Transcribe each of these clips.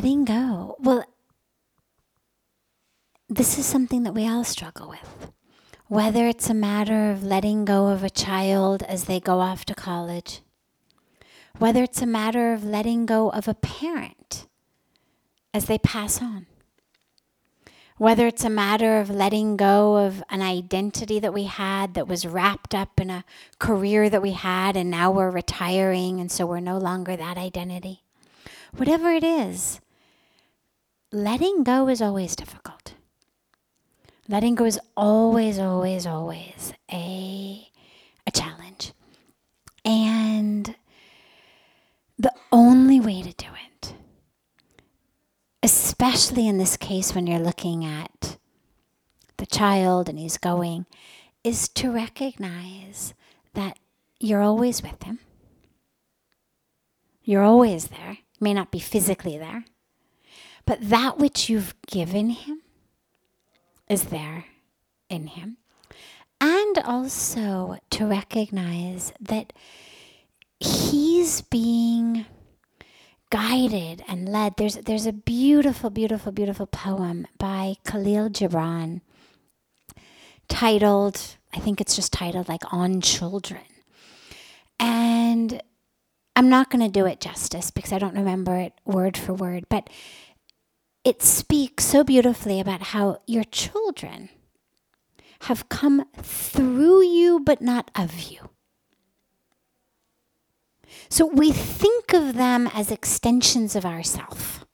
letting go. Well, this is something that we all struggle with. Whether it's a matter of letting go of a child as they go off to college, whether it's a matter of letting go of a parent as they pass on, whether it's a matter of letting go of an identity that we had that was wrapped up in a career that we had and now we're retiring and so we're no longer that identity. Whatever it is, letting go is always difficult. Letting go is always, always, always a, a challenge. And the only way to do it especially in this case when you're looking at the child and he's going, is to recognize that you're always with him. You're always there. You may not be physically there, but that which you've given him is there in him. And also to recognize that he's being guided and led. There's there's a beautiful, beautiful, beautiful poem by Kahlil Gibran titled, I think it's just titled like On Children. And I'm not going to do it justice because I don't remember it word for word, but it speaks so beautifully about how your children have come through you but not of you. So we think of them as extensions of ourself.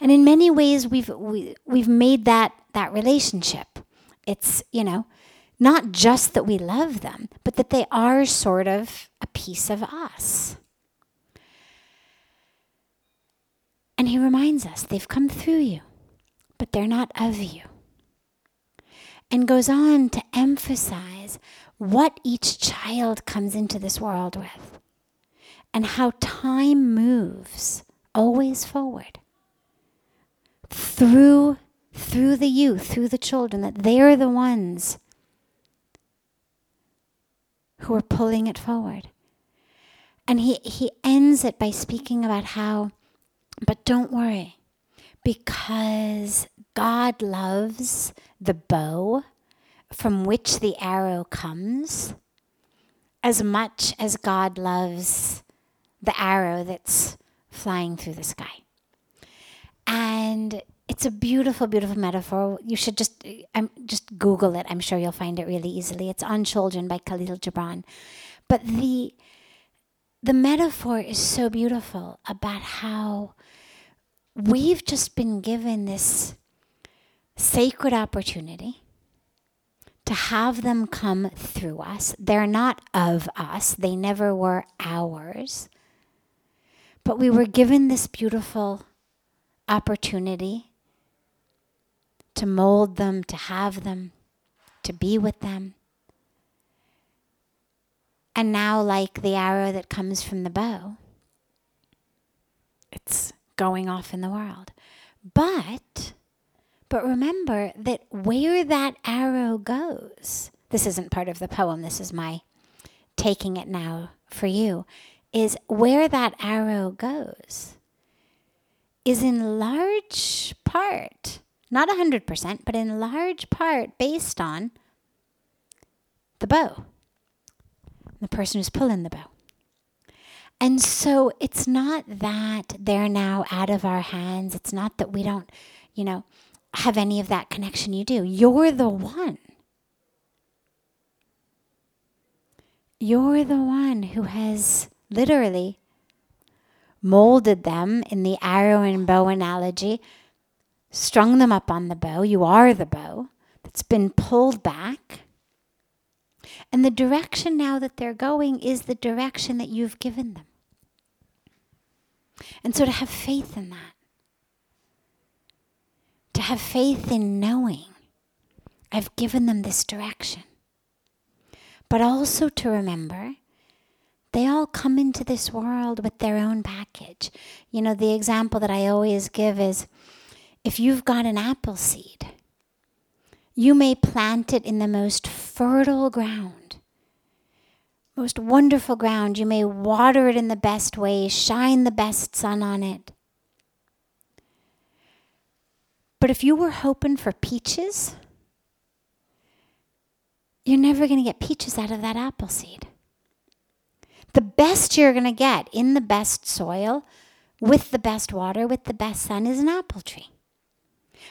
And in many ways we've we, we've made that that relationship. It's, you know, not just that we love them, but that they are sort of a piece of us. And he reminds us they've come through you, but they're not of you. And goes on to emphasize what each child comes into this world with and how time moves always forward through through the youth through the children that they're the ones who are pulling it forward and he he ends it by speaking about how but don't worry because God loves the bow from which the arrow comes as much as God loves the arrow that's flying through the sky. And it's a beautiful, beautiful metaphor. You should just um, just Google it. I'm sure you'll find it really easily. It's on Children by Kahlil Gibran. But the the metaphor is so beautiful about how we've just been given this sacred opportunity to have them come through us. They're not of us, they never were ours. But we were given this beautiful opportunity to mold them, to have them, to be with them. And now, like the arrow that comes from the bow, it's going off in the world. But but remember that where that arrow goes, this isn't part of the poem, this is my taking it now for you, is where that arrow goes is in large part, not 100%, but in large part based on the bow, the person who's pulling the bow. And so it's not that they're now out of our hands. It's not that we don't, you know, have any of that connection you do. You're the one. You're the one who has literally molded them in the arrow and bow analogy, strung them up on the bow. You are the bow that's been pulled back. And the direction now that they're going is the direction that you've given them. And so to have faith in that to have faith in knowing I've given them this direction. But also to remember they all come into this world with their own package. You know, the example that I always give is if you've got an apple seed, you may plant it in the most fertile ground, most wonderful ground. You may water it in the best way, shine the best sun on it. But if you were hoping for peaches, you're never going to get peaches out of that apple seed. The best you're going to get in the best soil, with the best water, with the best sun, is an apple tree.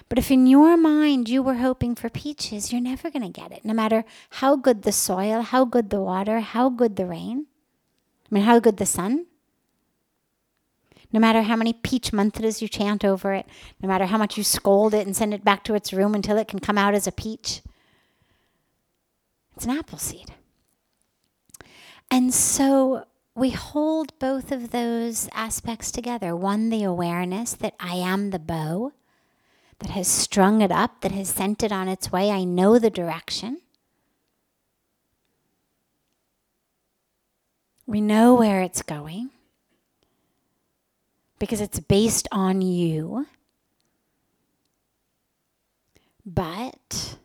But if in your mind you were hoping for peaches, you're never going to get it, no matter how good the soil, how good the water, how good the rain. I mean, how good the sun. No matter how many peach mantras you chant over it, no matter how much you scold it and send it back to its room until it can come out as a peach, it's an apple seed. And so we hold both of those aspects together. One, the awareness that I am the bow that has strung it up, that has sent it on its way. I know the direction. We know where it's going because it's based on you. But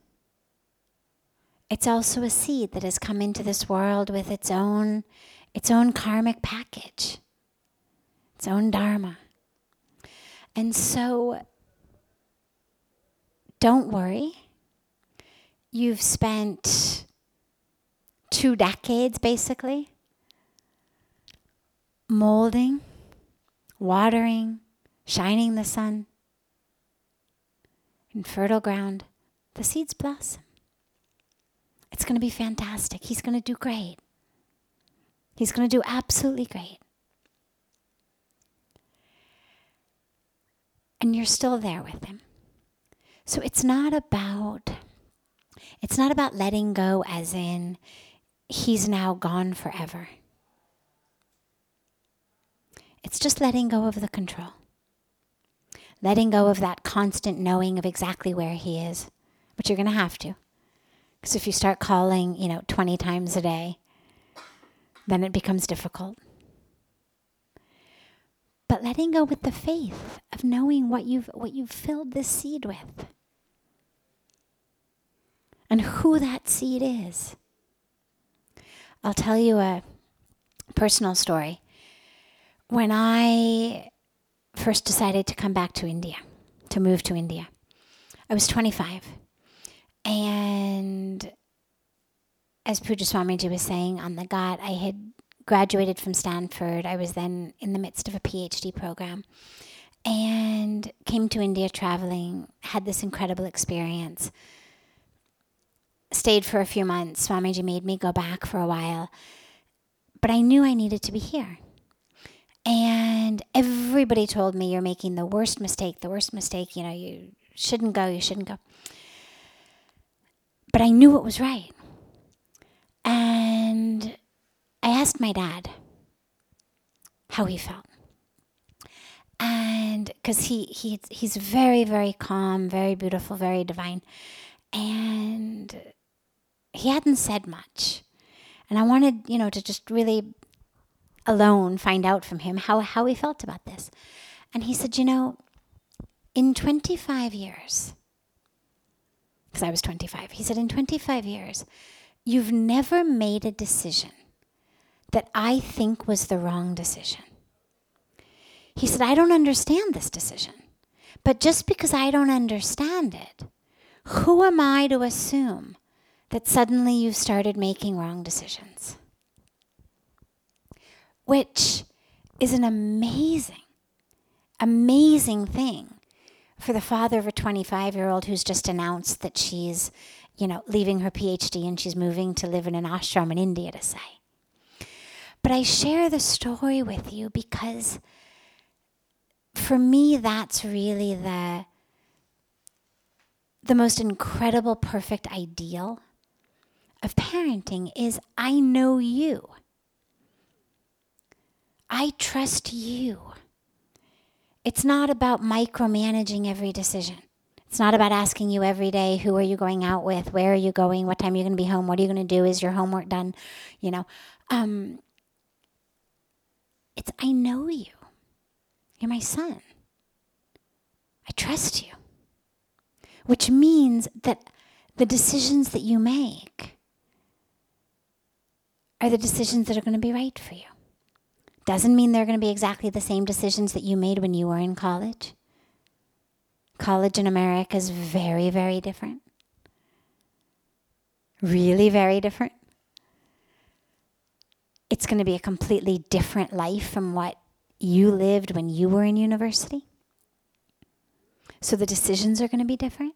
it's also a seed that has come into this world with its own its own karmic package, its own dharma. And so don't worry. You've spent two decades basically molding, watering, shining the sun in fertile ground. The seeds blossom. It's going to be fantastic. He's going to do great. He's going to do absolutely great. And you're still there with him. So it's not about it's not about letting go as in he's now gone forever. It's just letting go of the control. Letting go of that constant knowing of exactly where he is. But you're going to have to. Because if you start calling, you know, 20 times a day, then it becomes difficult. But letting go with the faith of knowing what you've what you've filled this seed with and who that seed is. I'll tell you a personal story. When I first decided to come back to India, to move to India, I was 25. And as Pujya Swamiji was saying on the Ghat, I had graduated from Stanford. I was then in the midst of a PhD program and came to India traveling, had this incredible experience stayed for a few months. Swamiji made me go back for a while. But I knew I needed to be here. And everybody told me you're making the worst mistake, the worst mistake, you know, you shouldn't go, you shouldn't go. But I knew it was right. And I asked my dad how he felt. And because he, he he's very, very calm, very beautiful, very divine. And he hadn't said much. And I wanted, you know, to just really alone find out from him how, how he felt about this. And he said, you know, in 25 years, because I was 25, he said, in 25 years, you've never made a decision that I think was the wrong decision. He said, I don't understand this decision. But just because I don't understand it, who am I to assume that suddenly you've started making wrong decisions. Which is an amazing, amazing thing for the father of a 25 year old who's just announced that she's, you know, leaving her PhD and she's moving to live in an ashram in India to say. But I share the story with you because for me, that's really the, the most incredible, perfect ideal of parenting is I know you. I trust you. It's not about micromanaging every decision. It's not about asking you every day, who are you going out with? Where are you going? What time are you going to be home? What are you going to do? Is your homework done? You know, um, it's, I know you. You're my son. I trust you. Which means that the decisions that you make are the decisions that are going to be right for you. Doesn't mean they're going to be exactly the same decisions that you made when you were in college. College in America is very, very different. Really, very different. It's going to be a completely different life from what you lived when you were in university. So the decisions are going to be different.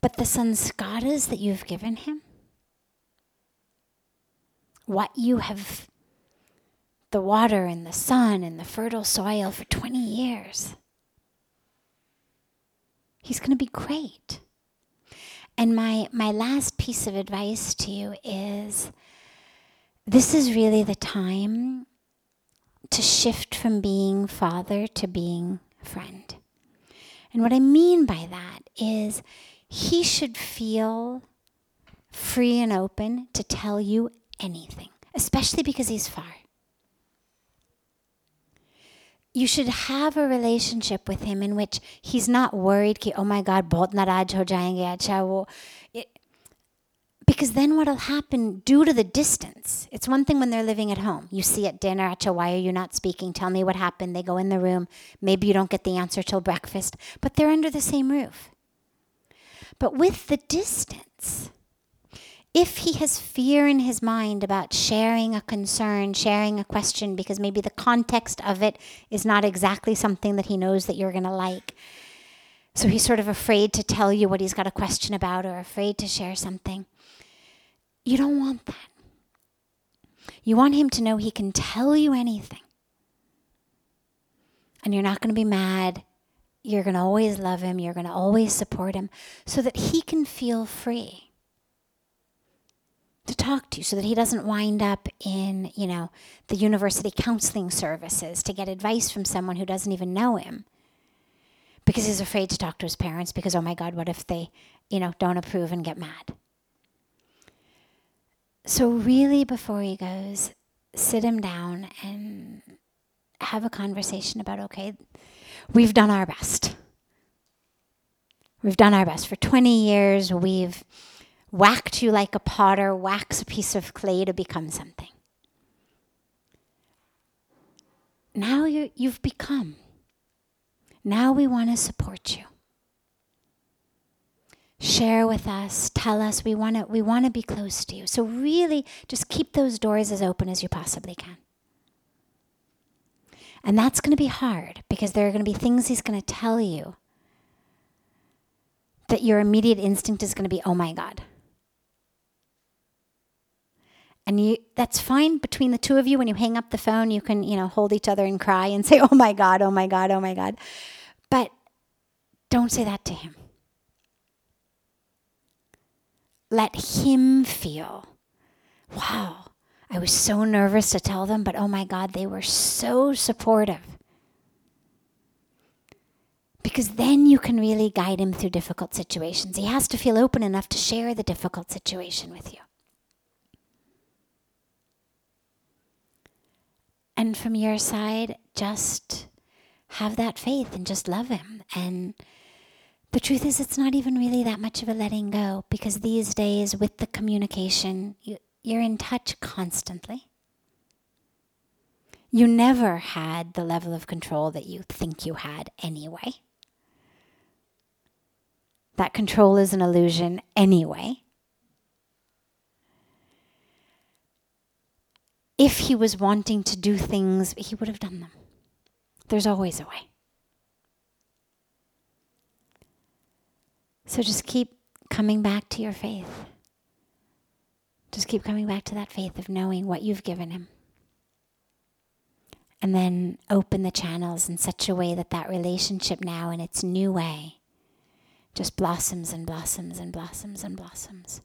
But the sanskaras that you've given him, what you have, the water and the sun and the fertile soil for 20 years, he's going to be great. And my, my last piece of advice to you is this is really the time to shift from being father to being friend. And what I mean by that is he should feel free and open to tell you anything, especially because He's far. You should have a relationship with Him in which He's not worried, ki, oh my God, bahut naraj ho jayenge, acha wo. Because then what will happen due to the distance? It's one thing when they're living at home. You see at dinner, acha, why are you not speaking? Tell me what happened. They go in the room. Maybe you don't get the answer till breakfast, but they're under the same roof. But with the distance, if he has fear in his mind about sharing a concern, sharing a question, because maybe the context of it is not exactly something that he knows that you're going to like. So he's sort of afraid to tell you what he's got a question about or afraid to share something. You don't want that. You want him to know he can tell you anything. And you're not going to be mad. You're going to always love him. You're going to always support him so that he can feel free to talk to so that he doesn't wind up in, you know, the university counseling services to get advice from someone who doesn't even know him because he's afraid to talk to his parents because, oh my God, what if they, you know, don't approve and get mad? So, really, before he goes, sit him down and have a conversation about okay, we've done our best. We've done our best. For 20 years, we've whacked you like a potter whacks a piece of clay to become something. Now you you've become. Now we want to support you share with us, tell us. We want to we want to be close to you. So really just keep those doors as open as you possibly can. And that's going to be hard because there are going to be things he's going to tell you that your immediate instinct is going to be, "Oh my god." And you that's fine between the two of you when you hang up the phone, you can, you know, hold each other and cry and say, "Oh my god, oh my god, oh my god." But don't say that to him let him feel, wow, I was so nervous to tell them, but oh my God, they were so supportive. Because then you can really guide him through difficult situations. He has to feel open enough to share the difficult situation with you. And from your side, just have that faith and just love him and the truth is, it's not even really that much of a letting go because these days, with the communication, you, you're in touch constantly. You never had the level of control that you think you had anyway. That control is an illusion anyway. If he was wanting to do things, he would have done them. There's always a way. So just keep coming back to your faith. Just keep coming back to that faith of knowing what you've given Him. And then open the channels in such a way that that relationship now, in its new way, just blossoms and blossoms and blossoms and blossoms.